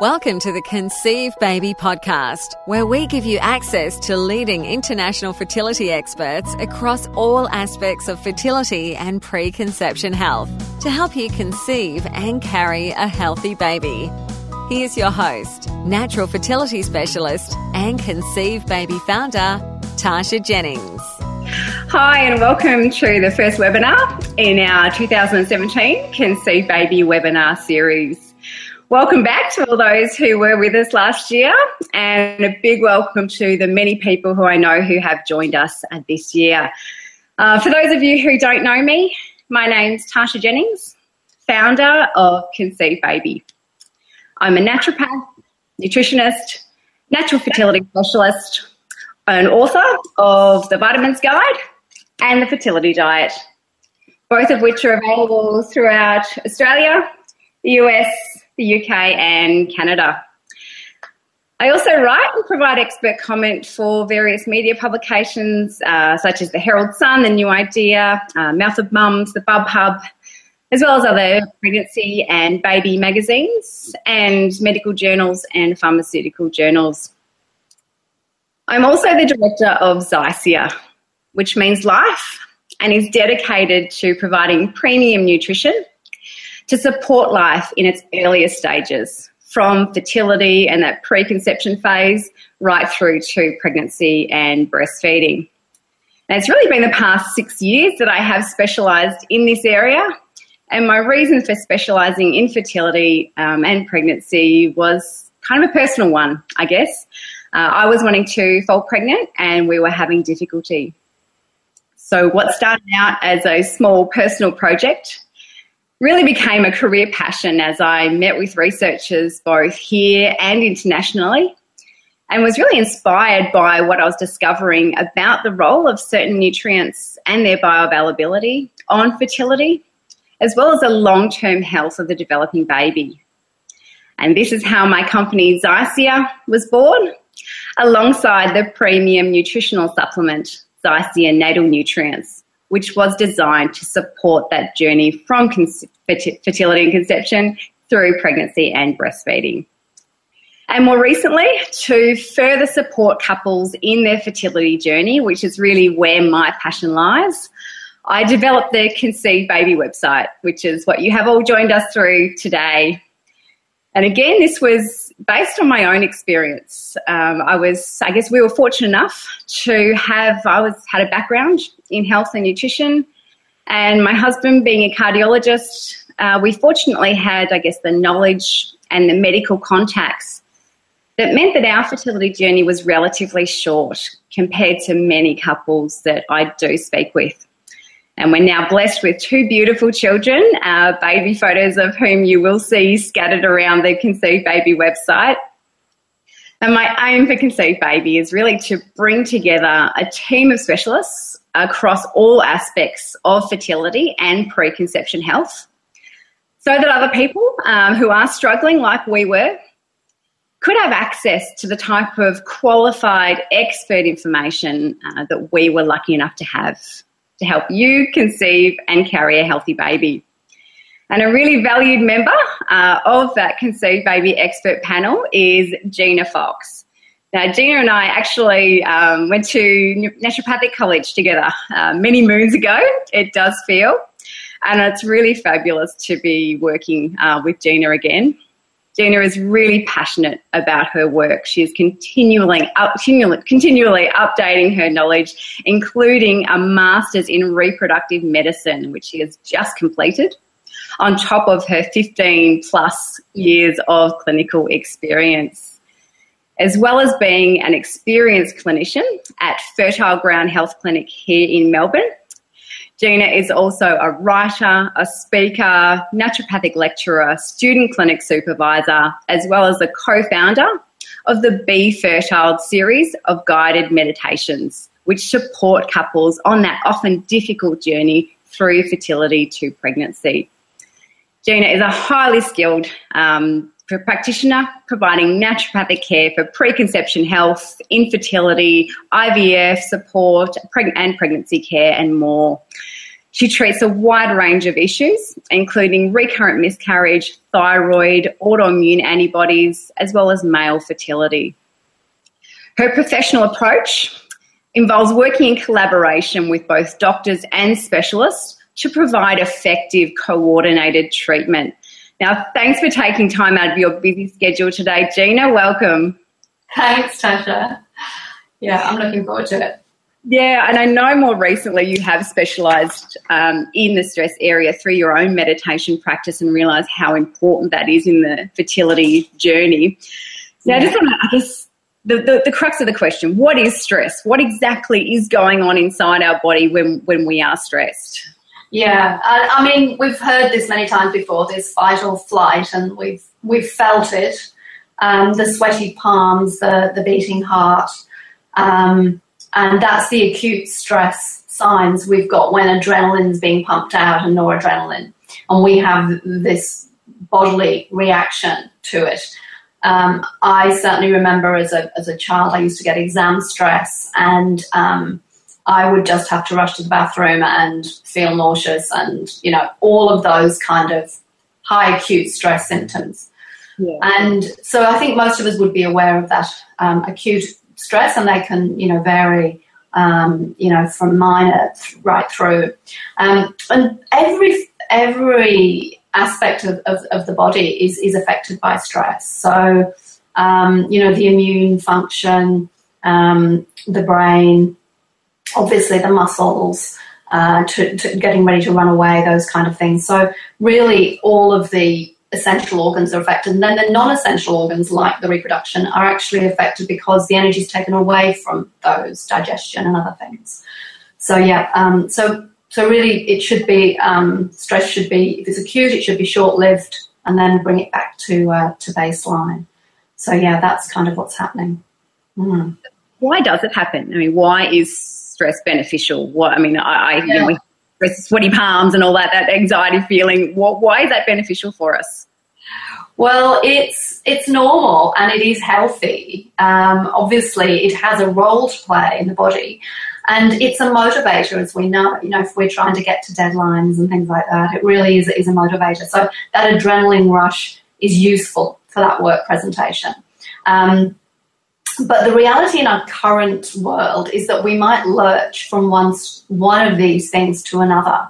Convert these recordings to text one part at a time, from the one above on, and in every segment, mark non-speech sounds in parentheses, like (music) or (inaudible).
Welcome to the Conceive Baby podcast, where we give you access to leading international fertility experts across all aspects of fertility and preconception health to help you conceive and carry a healthy baby. Here's your host, natural fertility specialist and Conceive Baby founder, Tasha Jennings. Hi, and welcome to the first webinar in our 2017 Conceive Baby webinar series. Welcome back to all those who were with us last year, and a big welcome to the many people who I know who have joined us this year. Uh, for those of you who don't know me, my name's Tasha Jennings, founder of Conceive Baby. I'm a naturopath, nutritionist, natural fertility specialist, an author of The Vitamins Guide and The Fertility Diet, both of which are available throughout Australia, the US, the UK, and Canada. I also write and provide expert comment for various media publications uh, such as the Herald Sun, The New Idea, uh, Mouth of Mums, The Bub Hub, as well as other pregnancy and baby magazines and medical journals and pharmaceutical journals. I'm also the director of Zycia, which means life and is dedicated to providing premium nutrition to support life in its earliest stages, from fertility and that preconception phase right through to pregnancy and breastfeeding. It's really been the past six years that I have specialised in this area. And my reason for specialising in fertility um, and pregnancy was kind of a personal one, I guess. Uh, I was wanting to fall pregnant and we were having difficulty. So, what started out as a small personal project really became a career passion as I met with researchers both here and internationally and was really inspired by what I was discovering about the role of certain nutrients and their bioavailability on fertility, as well as the long term health of the developing baby. And this is how my company Zycia was born, alongside the premium nutritional supplement Zycia Natal Nutrients which was designed to support that journey from fertility and conception through pregnancy and breastfeeding. And more recently, to further support couples in their fertility journey, which is really where my passion lies, I developed the Conceive Baby website, which is what you have all joined us through today. And again, this was based on my own experience. Um, I was, I guess, we were fortunate enough to have. I was had a background in health and nutrition, and my husband being a cardiologist, uh, we fortunately had, I guess, the knowledge and the medical contacts that meant that our fertility journey was relatively short compared to many couples that I do speak with. And we're now blessed with two beautiful children, uh, baby photos of whom you will see scattered around the Conceive Baby website. And my aim for Conceive Baby is really to bring together a team of specialists across all aspects of fertility and preconception health so that other people um, who are struggling, like we were, could have access to the type of qualified expert information uh, that we were lucky enough to have to help you conceive and carry a healthy baby. And a really valued member uh, of that Conceive Baby expert panel is Gina Fox. Now, Gina and I actually um, went to naturopathic college together uh, many moons ago, it does feel. And it's really fabulous to be working uh, with Gina again. Gina is really passionate about her work. She is continually, continually updating her knowledge, including a master's in reproductive medicine, which she has just completed, on top of her 15 plus years of clinical experience. As well as being an experienced clinician at Fertile Ground Health Clinic here in Melbourne, Gina is also a writer, a speaker, naturopathic lecturer, student clinic supervisor, as well as a co founder of the Be Fertile series of guided meditations, which support couples on that often difficult journey through fertility to pregnancy. Gina is a highly skilled um, practitioner providing naturopathic care for preconception health, infertility, IVF support, and pregnancy care, and more. She treats a wide range of issues, including recurrent miscarriage, thyroid, autoimmune antibodies, as well as male fertility. Her professional approach involves working in collaboration with both doctors and specialists to provide effective coordinated treatment. Now, thanks for taking time out of your busy schedule today. Gina, welcome. Thanks, Tasha. Yeah, I'm looking forward to it. Yeah, and I know more recently you have specialised um, in the stress area through your own meditation practice and realise how important that is in the fertility journey. Now, yeah. I just want to, I guess, the, the, the crux of the question what is stress? What exactly is going on inside our body when, when we are stressed? Yeah, I, I mean, we've heard this many times before this fight or flight, and we've, we've felt it um, the sweaty palms, the, the beating heart. Um, and that's the acute stress signs we've got when adrenaline's being pumped out and noradrenaline. And we have this bodily reaction to it. Um, I certainly remember as a, as a child, I used to get exam stress and um, I would just have to rush to the bathroom and feel nauseous and, you know, all of those kind of high acute stress symptoms. Yeah. And so I think most of us would be aware of that um, acute stress, and they can, you know, vary, um, you know, from minor th- right through. Um, and every every aspect of, of, of, the body is is affected by stress. So, um, you know, the immune function, um, the brain, obviously the muscles. Uh, to, to getting ready to run away, those kind of things. So, really, all of the essential organs are affected. And then the non essential organs, like the reproduction, are actually affected because the energy is taken away from those, digestion and other things. So, yeah, um, so, so really it should be, um, stress should be, if it's acute, it should be short lived and then bring it back to, uh, to baseline. So, yeah, that's kind of what's happening. Mm. Why does it happen? I mean, why is stress beneficial? What I mean, I, I yeah. you know, sweaty palms and all that, that anxiety feeling. What, why is that beneficial for us? Well, it's it's normal and it is healthy. Um, obviously, it has a role to play in the body, and it's a motivator, as we know. You know, if we're trying to get to deadlines and things like that, it really is is a motivator. So that adrenaline rush is useful for that work presentation. Um, but the reality in our current world is that we might lurch from one, one of these things to another.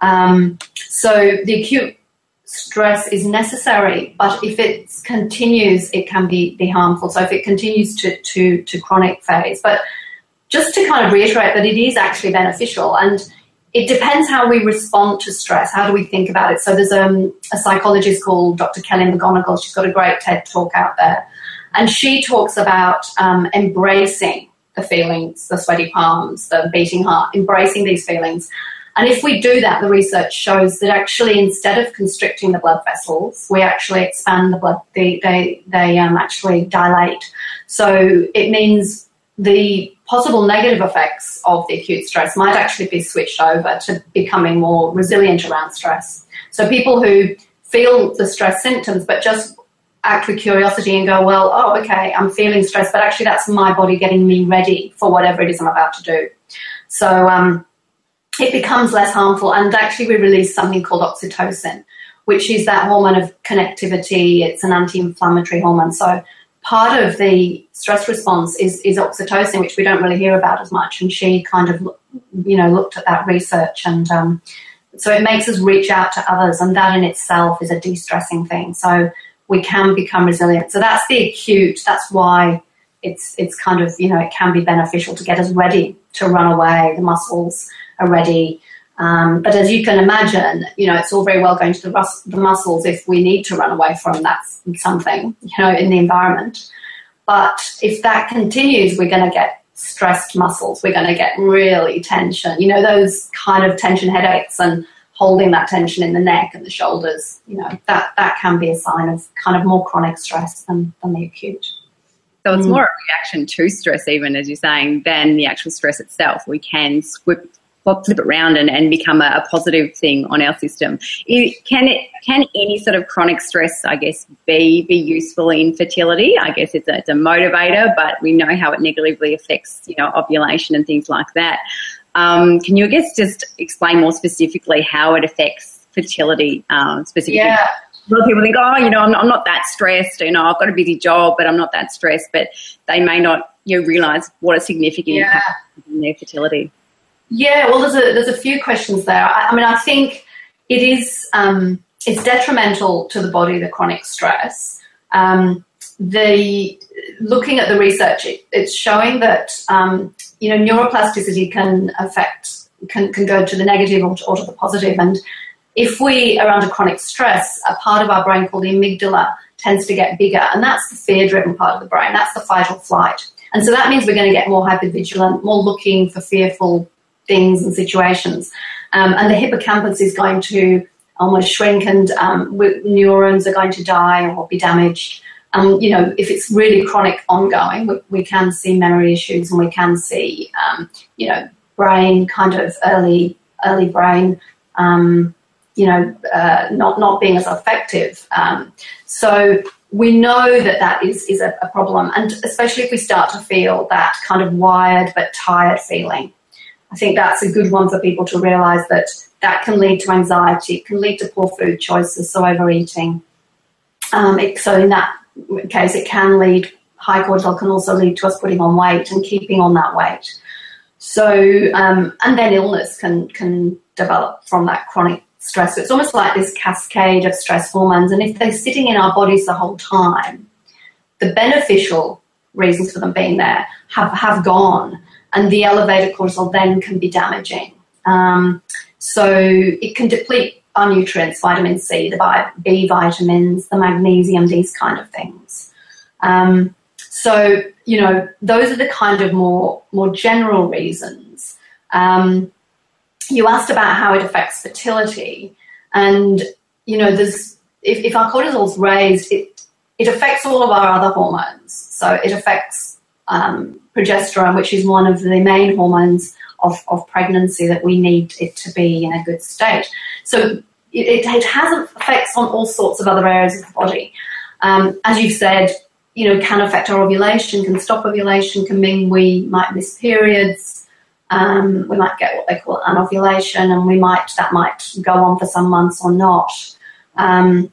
Um, so the acute stress is necessary, but if it continues, it can be, be harmful. So if it continues to, to, to chronic phase. But just to kind of reiterate that it is actually beneficial and it depends how we respond to stress. How do we think about it? So there's um, a psychologist called Dr. Kelly McGonigal. She's got a great TED talk out there. And she talks about um, embracing the feelings, the sweaty palms, the beating heart, embracing these feelings. And if we do that, the research shows that actually instead of constricting the blood vessels, we actually expand the blood, they, they, they um, actually dilate. So it means the possible negative effects of the acute stress might actually be switched over to becoming more resilient around stress. So people who feel the stress symptoms but just act with curiosity and go, well, oh, okay, I'm feeling stressed, but actually that's my body getting me ready for whatever it is I'm about to do. So um, it becomes less harmful, and actually we release something called oxytocin, which is that hormone of connectivity. It's an anti-inflammatory hormone. So part of the stress response is, is oxytocin, which we don't really hear about as much. And she kind of, you know, looked at that research and um, so it makes us reach out to others, and that in itself is a de-stressing thing. So we can become resilient. So that's the acute. That's why it's it's kind of you know it can be beneficial to get us ready to run away. The muscles are ready. Um, but as you can imagine, you know, it's all very well going to the, rus- the muscles if we need to run away from that something, you know, in the environment. But if that continues, we're going to get stressed muscles. We're going to get really tension. You know, those kind of tension headaches and holding that tension in the neck and the shoulders, you know, that, that can be a sign of kind of more chronic stress than, than the acute. So it's mm. more a reaction to stress, even as you're saying, than the actual stress itself. We can flip, flip it around and, and become a, a positive thing on our system. It, can it can any sort of chronic stress, I guess, be be useful in fertility? I guess it's a, it's a motivator, but we know how it negatively affects, you know, ovulation and things like that. Um, can you, I guess, just explain more specifically how it affects fertility um, specifically? Yeah. A lot of people think, oh, you know, I'm, I'm not that stressed. You know, I've got a busy job, but I'm not that stressed. But they may not, you know, realise what a significant Yeah. impact on their fertility. Yeah, well, there's a there's a few questions there. I, I mean, I think it is um, it's detrimental to the body the chronic stress. Um, the looking at the research, it, it's showing that um, you know neuroplasticity can affect can can go to the negative or to, or to the positive, and if we are under chronic stress, a part of our brain called the amygdala tends to get bigger, and that's the fear-driven part of the brain. That's the fight or flight, and so that means we're going to get more hypervigilant, more looking for fearful things and situations. Um, and the hippocampus is going to almost shrink, and um, neurons are going to die or be damaged. Um, you know, if it's really chronic, ongoing, we, we can see memory issues, and we can see, um, you know, brain kind of early, early brain, um, you know, uh, not not being as effective. Um, so we know that that is is a, a problem, and especially if we start to feel that kind of wired but tired feeling. I think that's a good one for people to realise that that can lead to anxiety, it can lead to poor food choices, so overeating. Um, it, so in that case, it can lead, high cortisol can also lead to us putting on weight and keeping on that weight. So, um, and then illness can, can develop from that chronic stress. So it's almost like this cascade of stress hormones, and if they're sitting in our bodies the whole time, the beneficial reasons for them being there have, have gone and the elevated cortisol then can be damaging. Um, so it can deplete our nutrients, vitamin C, the B vitamins, the magnesium, these kind of things. Um, so you know those are the kind of more more general reasons. Um, you asked about how it affects fertility, and you know there's if, if our cortisol's raised, it it affects all of our other hormones. So it affects um, progesterone, which is one of the main hormones of, of pregnancy that we need it to be in a good state. So it, it has effects on all sorts of other areas of the body. Um, as you've said, you know, can affect our ovulation, can stop ovulation, can mean we might miss periods. Um, we might get what they call anovulation, and we might that might go on for some months or not. Um,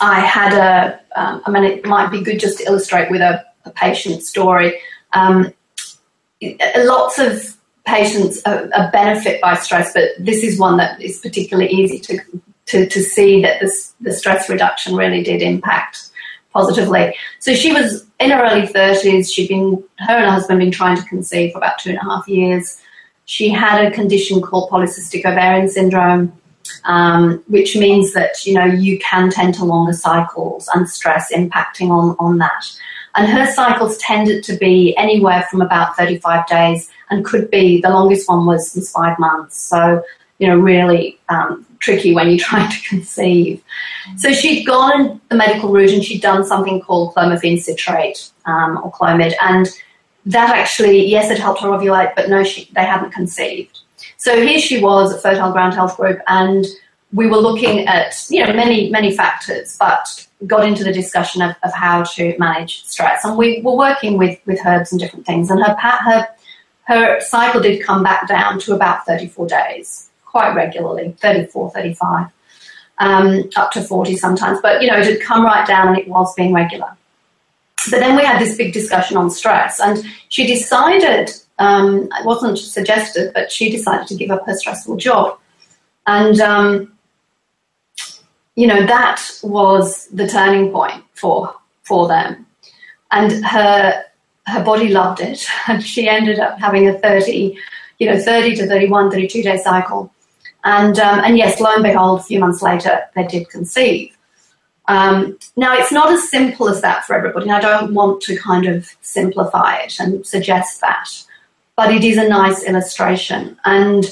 I had a, um, I mean, it might be good just to illustrate with a, a patient story. Um, lots of patients are, are benefit by stress, but this is one that is particularly easy to to, to see that this, the stress reduction really did impact positively. So she was in her early 30s. She'd been, her and her husband been trying to conceive for about two and a half years. She had a condition called polycystic ovarian syndrome, um, which means that, you know, you can tend to longer cycles and stress impacting on, on that. And her cycles tended to be anywhere from about 35 days and could be, the longest one was, was five months. So, you know, really um, tricky when you're (laughs) trying to conceive. So she'd gone the medical route and she'd done something called clomiphene citrate um, or Clomid. And that actually, yes, it helped her ovulate, but no, she, they hadn't conceived. So here she was at Fertile Ground Health Group and we were looking at, you know, many, many factors, but got into the discussion of, of how to manage stress. And we were working with, with herbs and different things. And her, her, her cycle did come back down to about 34 days quite regularly 34, 35, um, up to 40 sometimes. But, you know, it had come right down and it was being regular. But then we had this big discussion on stress, and she decided, um, it wasn't suggested, but she decided to give up her stressful job. And, um, you know, that was the turning point for, for them. And her, her body loved it, and (laughs) she ended up having a 30, you know, 30 to 31, 32 day cycle. And, um, and yes, lo and behold, a few months later, they did conceive. Um, now, it's not as simple as that for everybody, and I don't want to kind of simplify it and suggest that, but it is a nice illustration. And,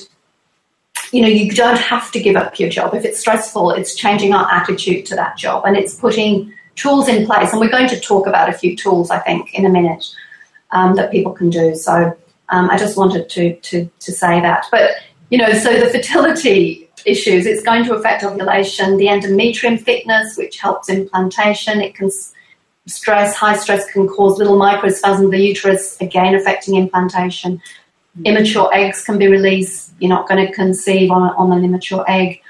you know, you don't have to give up your job. If it's stressful, it's changing our attitude to that job and it's putting tools in place. And we're going to talk about a few tools, I think, in a minute um, that people can do. So um, I just wanted to, to, to say that. But you know, so the fertility issues, it's going to affect ovulation, the endometrium thickness, which helps implantation. It can stress, high stress can cause little microspasm of the uterus, again affecting implantation. Immature eggs can be released. You're not going to conceive on, on an immature egg.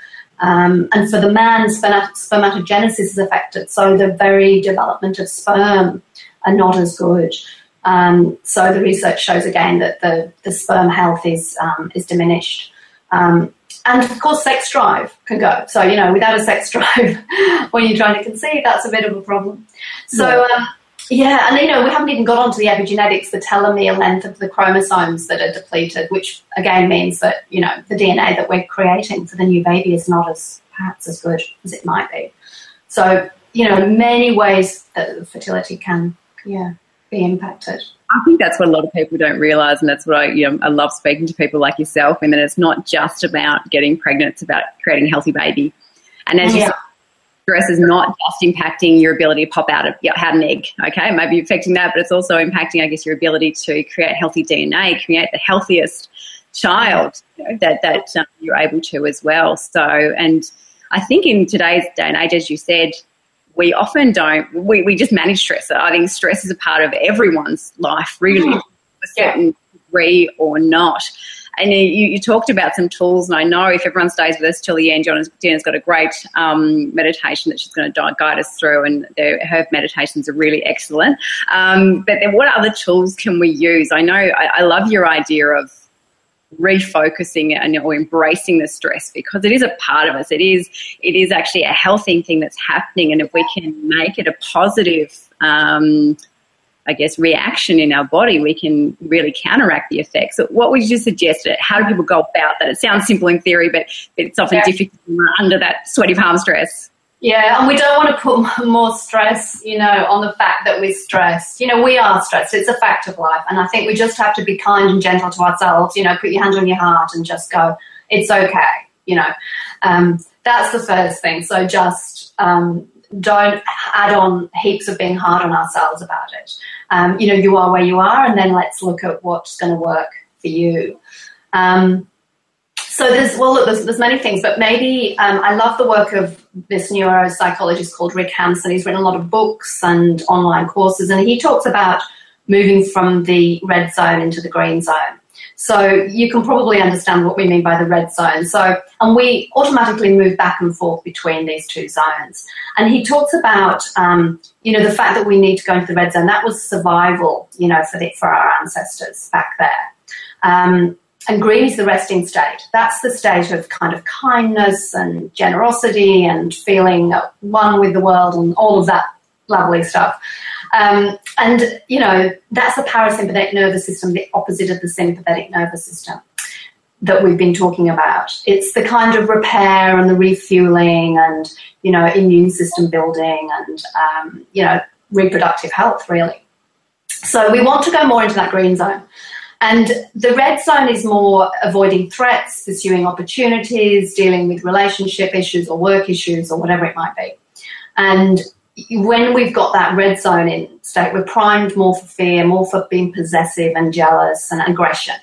Um, and for the man, spermatogenesis is affected, so the very development of sperm are not as good. Um, so the research shows again that the, the sperm health is um, is diminished. Um, and of course, sex drive can go. So you know, without a sex (laughs) drive, when you're trying to conceive, that's a bit of a problem. So. Yeah. Um, yeah, and you know, we haven't even got onto the epigenetics, the telomere length of the chromosomes that are depleted, which again means that, you know, the DNA that we're creating for the new baby is not as perhaps as good as it might be. So, you know, many ways that fertility can, yeah, be impacted. I think that's what a lot of people don't realise, and that's what I, you know, I love speaking to people like yourself. And that it's not just about getting pregnant; it's about creating a healthy baby. And as yeah. you stress is not just impacting your ability to pop out of out an egg. Okay, maybe affecting that, but it's also impacting, I guess, your ability to create healthy DNA, create the healthiest child you know, that that um, you're able to as well. So, and I think in today's day and age, as you said, we often don't. We, we just manage stress. I think stress is a part of everyone's life, really, mm. to a certain degree or not. And you, you, talked about some tools, and I know if everyone stays with us till the end, Gina's got a great um, meditation that she's going to guide us through, and her meditations are really excellent. Um, but then, what other tools can we use? I know I, I love your idea of refocusing and or embracing the stress because it is a part of us. It is it is actually a healthy thing that's happening, and if we can make it a positive um, I guess, reaction in our body, we can really counteract the effects. So what would you suggest? How do people go about that? It sounds simple in theory, but it's often yeah. difficult under that sweaty palm stress. Yeah, and we don't want to put (laughs) more stress, you know, on the fact that we're stressed. You know, we are stressed. It's a fact of life. And I think we just have to be kind and gentle to ourselves, you know, put your hand on your heart and just go, it's okay, you know. Um, that's the first thing. So just um, don't add on heaps of being hard on ourselves about it. Um, you know, you are where you are, and then let's look at what's going to work for you. Um, so there's well, look, there's, there's many things, but maybe um, I love the work of this neuropsychologist called Rick Hanson. He's written a lot of books and online courses, and he talks about moving from the red zone into the green zone. So you can probably understand what we mean by the red zone. So, and we automatically move back and forth between these two zones. And he talks about, um, you know, the fact that we need to go into the red zone. That was survival, you know, for the, for our ancestors back there. Um, and green is the resting state. That's the state of kind of kindness and generosity and feeling one with the world and all of that lovely stuff. Um, and, you know, that's the parasympathetic nervous system, the opposite of the sympathetic nervous system that we've been talking about. It's the kind of repair and the refueling and, you know, immune system building and, um, you know, reproductive health, really. So we want to go more into that green zone. And the red zone is more avoiding threats, pursuing opportunities, dealing with relationship issues or work issues or whatever it might be. And when we've got that red zone in state, we're primed more for fear, more for being possessive and jealous and aggression.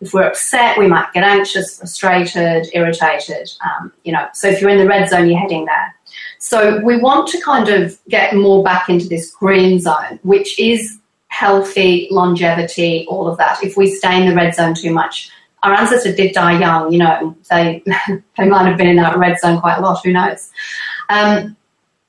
If we're upset, we might get anxious, frustrated, irritated. Um, you know, so if you're in the red zone, you're heading there. So we want to kind of get more back into this green zone, which is healthy, longevity, all of that. If we stay in the red zone too much, our ancestors did die young. You know, they (laughs) they might have been in that red zone quite a lot. Who knows? Um,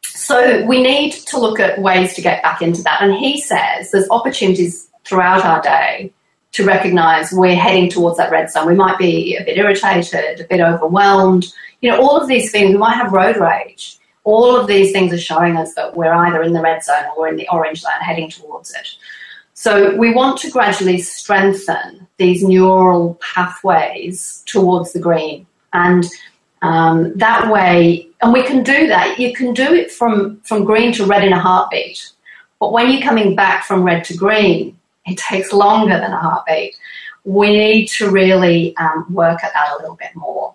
so we need to look at ways to get back into that. And he says there's opportunities throughout our day to recognize we're heading towards that red zone. We might be a bit irritated, a bit overwhelmed. You know, all of these things, we might have road rage. All of these things are showing us that we're either in the red zone or we're in the orange zone heading towards it. So we want to gradually strengthen these neural pathways towards the green. And um, that way, and we can do that. You can do it from, from green to red in a heartbeat. But when you're coming back from red to green, it takes longer than a heartbeat. We need to really um, work at that a little bit more.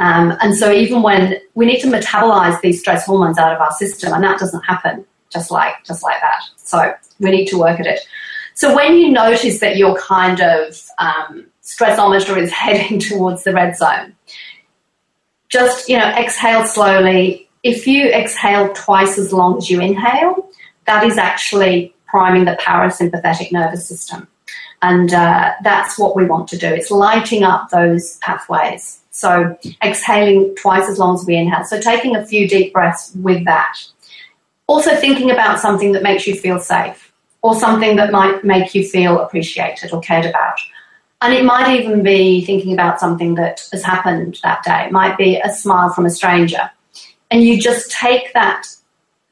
Um, and so, even when we need to metabolize these stress hormones out of our system, and that doesn't happen just like just like that. So we need to work at it. So when you notice that your kind of um, stressometer is (laughs) heading towards the red zone, just, you know, exhale slowly. If you exhale twice as long as you inhale, that is actually priming the parasympathetic nervous system. And uh, that's what we want to do. It's lighting up those pathways. So exhaling twice as long as we inhale. So taking a few deep breaths with that. Also thinking about something that makes you feel safe or something that might make you feel appreciated or cared about. And it might even be thinking about something that has happened that day. It might be a smile from a stranger. And you just take that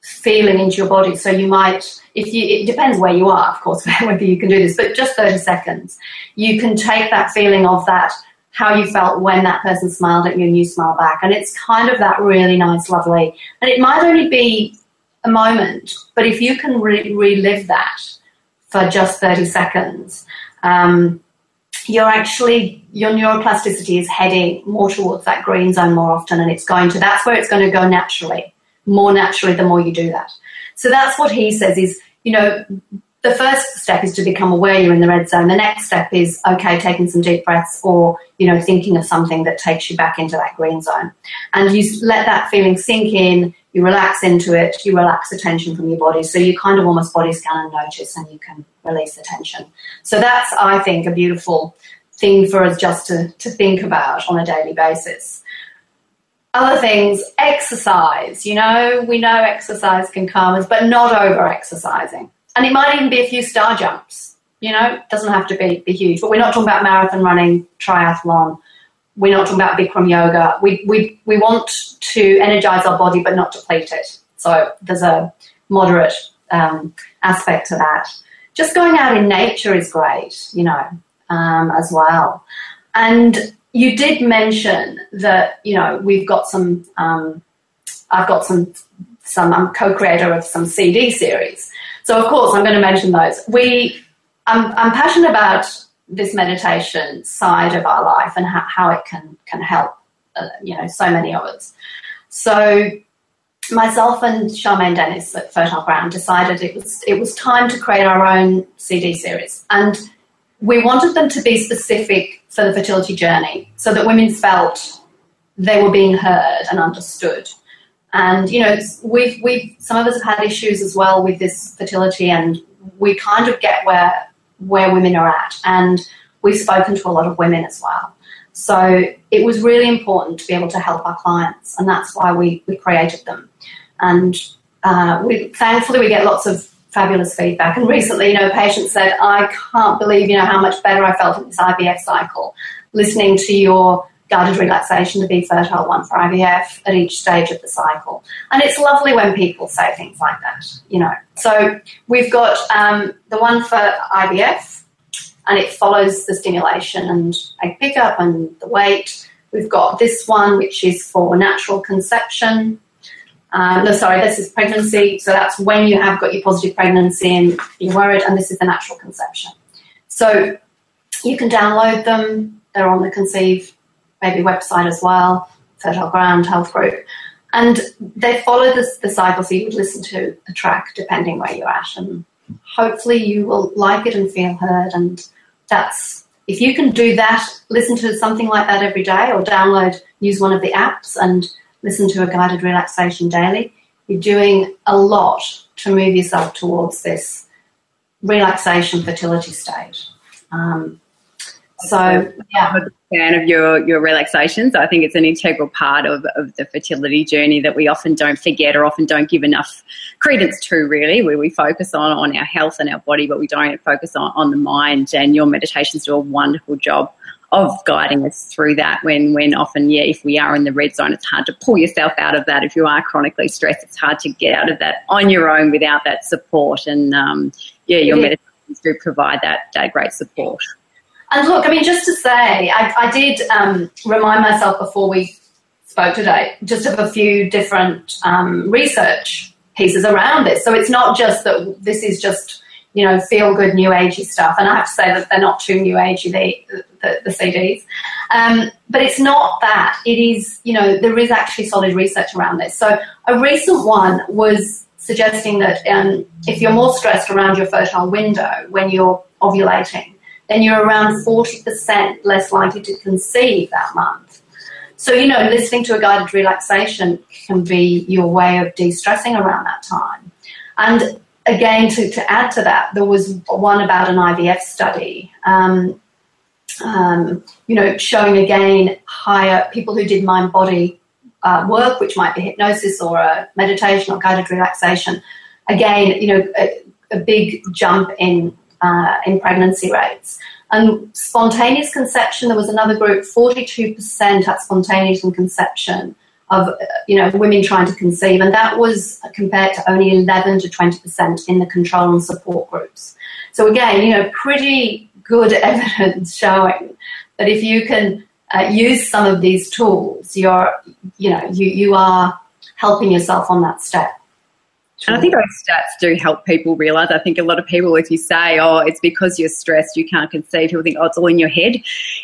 feeling into your body. So you might, if you, it depends where you are, of course, (laughs) whether you can do this, but just 30 seconds. You can take that feeling of that, how you felt when that person smiled at you and you smile back. And it's kind of that really nice, lovely. And it might only be a moment, but if you can re- relive that for just 30 seconds, um, you're actually your neuroplasticity is heading more towards that green zone more often and it's going to that's where it's going to go naturally more naturally the more you do that. So that's what he says is you know the first step is to become aware you're in the red zone. The next step is okay taking some deep breaths or you know thinking of something that takes you back into that green zone. And you let that feeling sink in you relax into it you relax the tension from your body so you kind of almost body scan and notice and you can release the tension so that's i think a beautiful thing for us just to, to think about on a daily basis. Other things, exercise. You know, we know exercise can calm us, but not over exercising. And it might even be a few star jumps. You know, it doesn't have to be, be huge. But we're not talking about marathon running, triathlon. We're not talking about Bikram yoga. We, we, we want to energize our body, but not deplete it. So there's a moderate um, aspect to that. Just going out in nature is great, you know, um, as well. And you did mention that you know we've got some. Um, I've got some. Some. I'm co-creator of some CD series, so of course I'm going to mention those. We. I'm, I'm passionate about this meditation side of our life and how, it can can help. Uh, you know, so many of us. So myself and Charmaine Dennis at Fertile Ground decided it was it was time to create our own CD series. And we wanted them to be specific for the fertility journey so that women felt they were being heard and understood. And you know, we've we've some of us have had issues as well with this fertility, and we kind of get where where women are at, and we've spoken to a lot of women as well. So it was really important to be able to help our clients, and that's why we we created them. And uh, we thankfully we get lots of fabulous feedback. And recently, you know, a patient said, I can't believe, you know, how much better I felt in this IVF cycle, listening to your guided relaxation, the Be Fertile one for IVF at each stage of the cycle. And it's lovely when people say things like that, you know. So we've got um, the one for IVF, and it follows the stimulation and egg pickup and the weight. We've got this one, which is for natural conception, uh, no, sorry, this is pregnancy. So that's when you have got your positive pregnancy and you're worried, and this is the natural conception. So you can download them. They're on the Conceive Baby website as well, Fertile Ground Health Group. And they follow this, the cycle, so you would listen to a track depending where you're at. And hopefully you will like it and feel heard. And that's, if you can do that, listen to something like that every day or download, use one of the apps and listen to a guided relaxation daily, you're doing a lot to move yourself towards this relaxation fertility state. Um, so, yeah. I'm a fan of your, your relaxations. I think it's an integral part of, of the fertility journey that we often don't forget or often don't give enough credence to, really, where we focus on, on our health and our body, but we don't focus on, on the mind. And your meditations do a wonderful job of guiding us through that when when often yeah if we are in the red zone it's hard to pull yourself out of that if you are chronically stressed it's hard to get out of that on your own without that support and um, yeah your meditations do provide that, that great support and look i mean just to say i, I did um, remind myself before we spoke today just of a few different um, research pieces around this so it's not just that this is just you know, feel good new agey stuff. And I have to say that they're not too new agey, they, the, the CDs. Um, but it's not that. It is, you know, there is actually solid research around this. So a recent one was suggesting that um, if you're more stressed around your fertile window when you're ovulating, then you're around 40% less likely to conceive that month. So, you know, listening to a guided relaxation can be your way of de stressing around that time. And again, to, to add to that, there was one about an IVF study. Um, um, you know, showing again higher people who did mind body uh, work, which might be hypnosis or a meditation or guided relaxation. Again, you know, a, a big jump in uh, in pregnancy rates. And spontaneous conception, there was another group, 42% at spontaneous conception of you know women trying to conceive, and that was compared to only 11 to 20 percent in the control and support groups. So again, you know, pretty good (laughs) evidence showing that if you can uh, use some of these tools, you're you know you you are helping yourself on that step. And I think those stats do help people realize. I think a lot of people, if you say, oh, it's because you're stressed, you can't conceive, people think, oh, it's all in your head.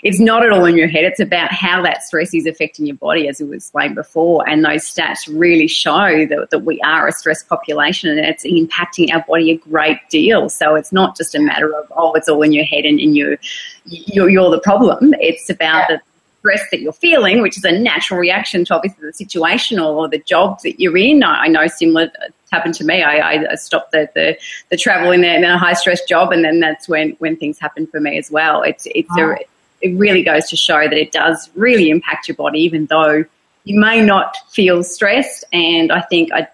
It's not at all in your head. It's about how that stress is affecting your body, as we explained before. And those stats really show that, that we are a stressed population and it's impacting our body a great deal. So it's not just a matter of, oh, it's all in your head and, and you, you're, you're the problem. It's about yeah. the stress that you're feeling, which is a natural reaction to obviously the situation or the job that you're in. I, know similar happened to me. I, I stopped the, the, the travel in a, in a, high stress job, and then that's when, when things happen for me as well. It's it's oh. a, it really goes to show that it does really impact your body, even though you may not feel stressed. And I think I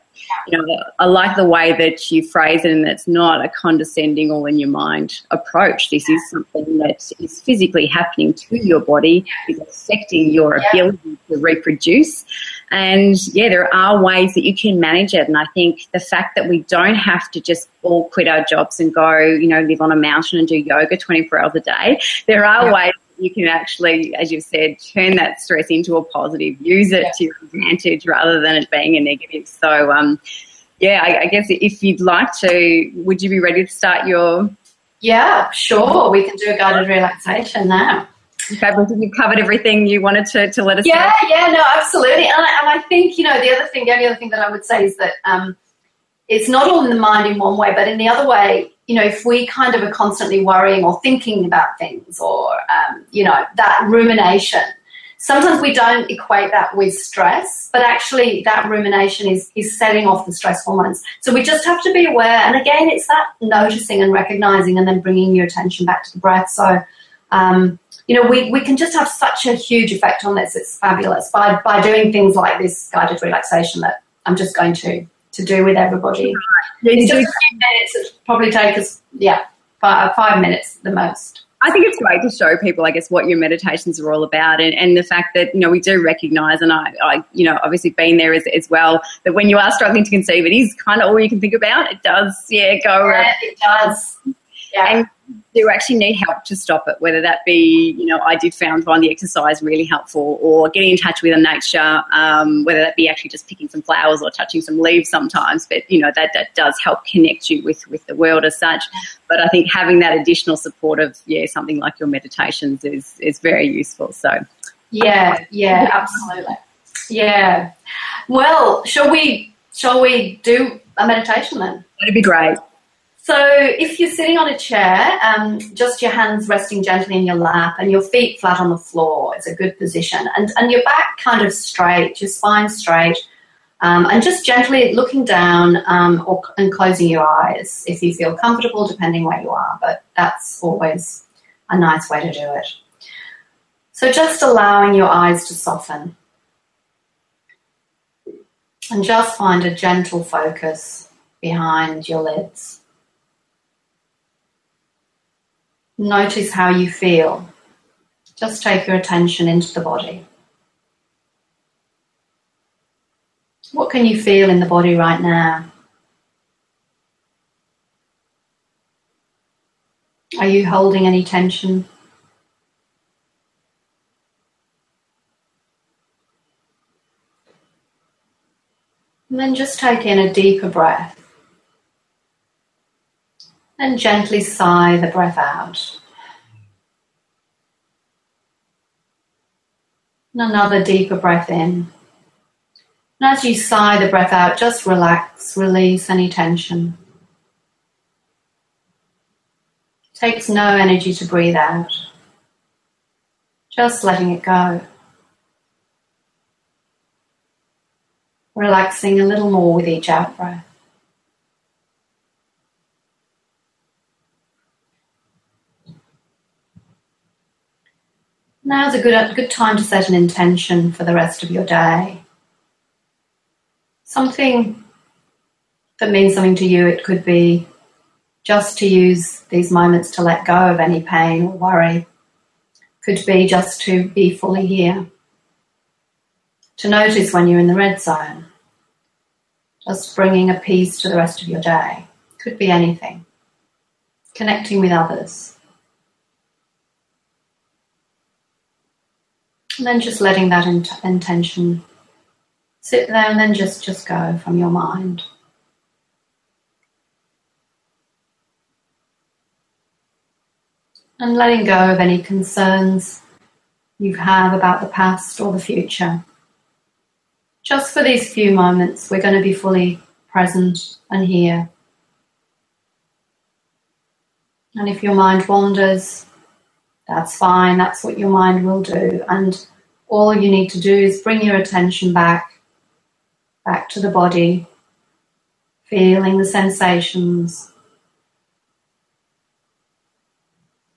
you know, I like the way that you phrase it and it's not a condescending all in your mind approach. This is something that is physically happening to your body, is affecting your ability to reproduce. And yeah, there are ways that you can manage it. And I think the fact that we don't have to just all quit our jobs and go, you know, live on a mountain and do yoga 24 hours a day, there are yeah. ways you can actually, as you've said, turn that stress into a positive, use it yeah. to your advantage rather than it being a negative. So, um, yeah, I, I, guess if you'd like to, would you be ready to start your? Yeah, sure. We can do a guided relaxation now. Well, you've covered everything you wanted to, to let us yeah, know. Yeah, no, absolutely. And I, and I, think, you know, the other thing, the only other thing that I would say is that um, it's not all in the mind in one way, but in the other way, you know, if we kind of are constantly worrying or thinking about things or, um, you know, that rumination, sometimes we don't equate that with stress, but actually that rumination is, is setting off the stress hormones. So we just have to be aware. And again, it's that noticing and recognizing and then bringing your attention back to the breath. So, um, you know, we, we can just have such a huge effect on this. It's fabulous by, by doing things like this guided relaxation that I'm just going to to do with everybody. It's just a few minutes. It probably take us, yeah, five, five minutes the most. I think it's great to show people, I guess, what your meditations are all about, and, and the fact that you know we do recognise, and I, I, you know, obviously been there as, as well, that when you are struggling to conceive, it is kind of all you can think about. It does, yeah, go. Yeah, it does. Yeah. And do actually need help to stop it, whether that be, you know, I did found find the exercise really helpful or getting in touch with nature, um, whether that be actually just picking some flowers or touching some leaves sometimes, but, you know, that, that does help connect you with, with the world as such. But I think having that additional support of, yeah, something like your meditations is, is very useful. So, yeah, yeah, absolutely. Yeah. Well, shall we, shall we do a meditation then? That'd be great. So if you're sitting on a chair, um, just your hands resting gently in your lap and your feet flat on the floor it's a good position. And, and your back kind of straight, your spine straight, um, and just gently looking down um, or, and closing your eyes if you feel comfortable, depending where you are. But that's always a nice way to do it. So just allowing your eyes to soften. And just find a gentle focus behind your lids. Notice how you feel. Just take your attention into the body. What can you feel in the body right now? Are you holding any tension? And then just take in a deeper breath and gently sigh the breath out. And another deeper breath in. And as you sigh the breath out, just relax, release any tension. It takes no energy to breathe out, just letting it go. Relaxing a little more with each out breath. Now's a good, a good time to set an intention for the rest of your day. Something that means something to you. It could be just to use these moments to let go of any pain or worry. Could be just to be fully here. To notice when you're in the red zone. Just bringing a peace to the rest of your day. Could be anything. Connecting with others. And then just letting that int- intention sit there and then just, just go from your mind. And letting go of any concerns you have about the past or the future. Just for these few moments, we're going to be fully present and here. And if your mind wanders, that's fine, that's what your mind will do. And all you need to do is bring your attention back, back to the body, feeling the sensations,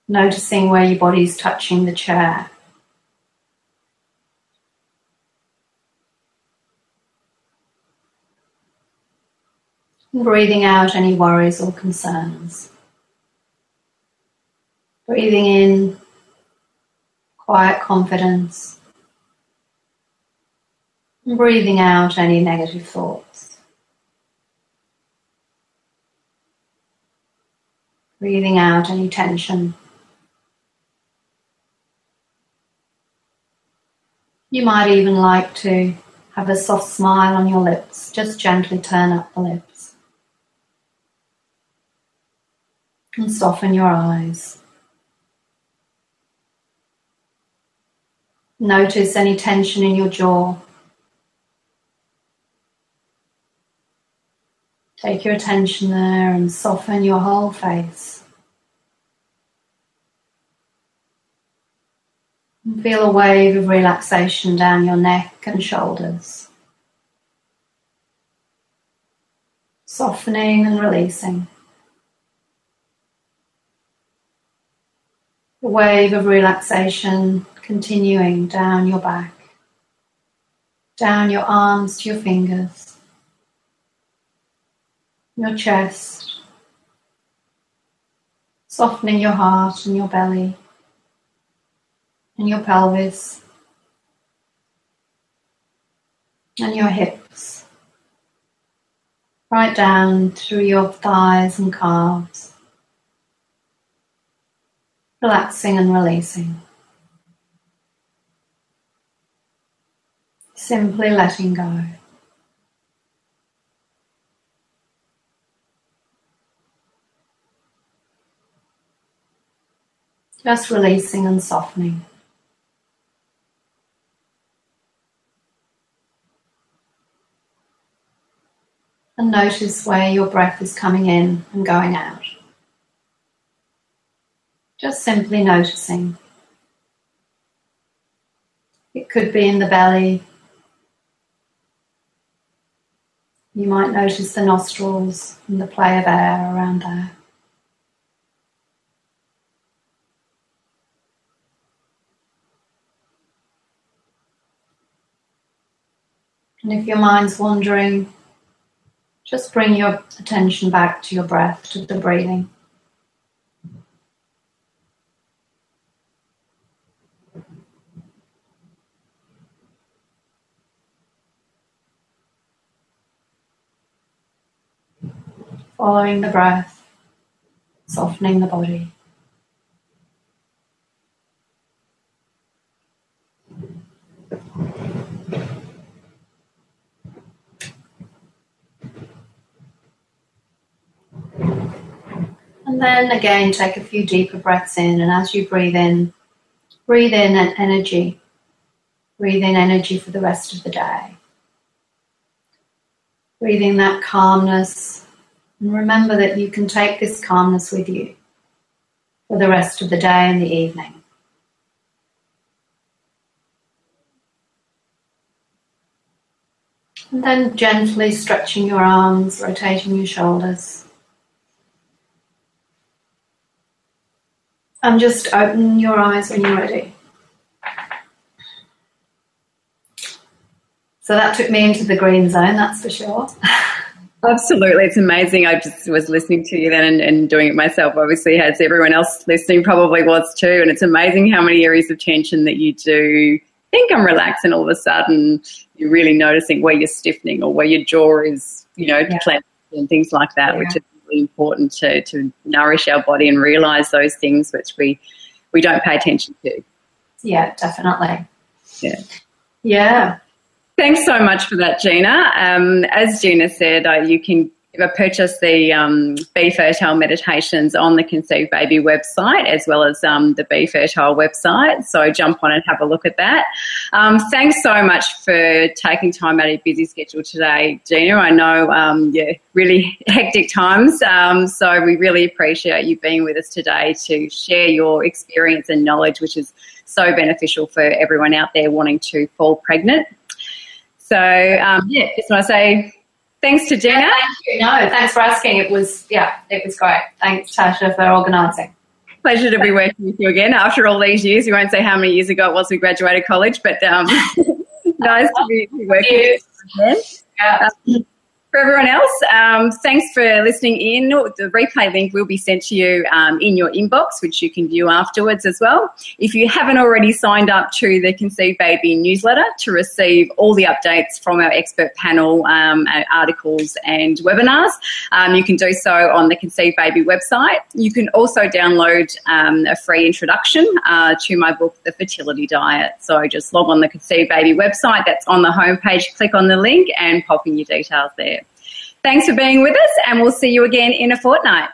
noticing where your body is touching the chair. breathing out any worries or concerns. Breathing in quiet confidence. Breathing out any negative thoughts. Breathing out any tension. You might even like to have a soft smile on your lips. Just gently turn up the lips. And soften your eyes. Notice any tension in your jaw. Take your attention there and soften your whole face. And feel a wave of relaxation down your neck and shoulders. Softening and releasing. A wave of relaxation continuing down your back, down your arms to your fingers, your chest, softening your heart and your belly and your pelvis and your hips, right down through your thighs and calves, relaxing and releasing. Simply letting go. Just releasing and softening. And notice where your breath is coming in and going out. Just simply noticing. It could be in the belly, You might notice the nostrils and the play of air around there. And if your mind's wandering, just bring your attention back to your breath, to the breathing. following the breath, softening the body. And then again, take a few deeper breaths in, and as you breathe in, breathe in an energy. Breathe in energy for the rest of the day. Breathing that calmness, and remember that you can take this calmness with you for the rest of the day and the evening. And then gently stretching your arms, rotating your shoulders. And just open your eyes when you're ready. So that took me into the green zone, that's for sure. (laughs) Absolutely, it's amazing. I just was listening to you then and, and, doing it myself, obviously, as everyone else listening probably was too. And it's amazing how many areas of tension that you do think I'm relaxed, and all of a sudden you're really noticing where you're stiffening or where your jaw is, you know, yeah. and things like that, yeah. which is really important to to nourish our body and realize those things which we we don't pay attention to. Yeah, definitely. Yeah. Yeah. Thanks so much for that, Gina. Um, as Gina said, uh, you can purchase the um, Be Fertile meditations on the Conceive Baby website as well as um, the Be Fertile website. So jump on and have a look at that. Um, thanks so much for taking time out of your busy schedule today, Gina. I know, um, yeah, really (laughs) hectic times. Um, so we really appreciate you being with us today to share your experience and knowledge, which is so beneficial for everyone out there wanting to fall pregnant. So um, yeah, just want to say thanks to Jenna. thank you. No, thanks for asking. It was yeah, it was great. Thanks, Tasha, for organising. Pleasure to be (laughs) working with you again after all these years. We won't say how many years ago it was we graduated college, but um, (laughs) nice to be working with you again. Yeah. Um, for everyone else, um, thanks for listening in. The replay link will be sent to you um, in your inbox, which you can view afterwards as well. If you haven't already signed up to the Conceive Baby newsletter to receive all the updates from our expert panel, um, articles, and webinars, um, you can do so on the Conceive Baby website. You can also download um, a free introduction uh, to my book, The Fertility Diet. So just log on the Conceive Baby website, that's on the homepage, click on the link, and pop in your details there. Thanks for being with us, and we'll see you again in a fortnight.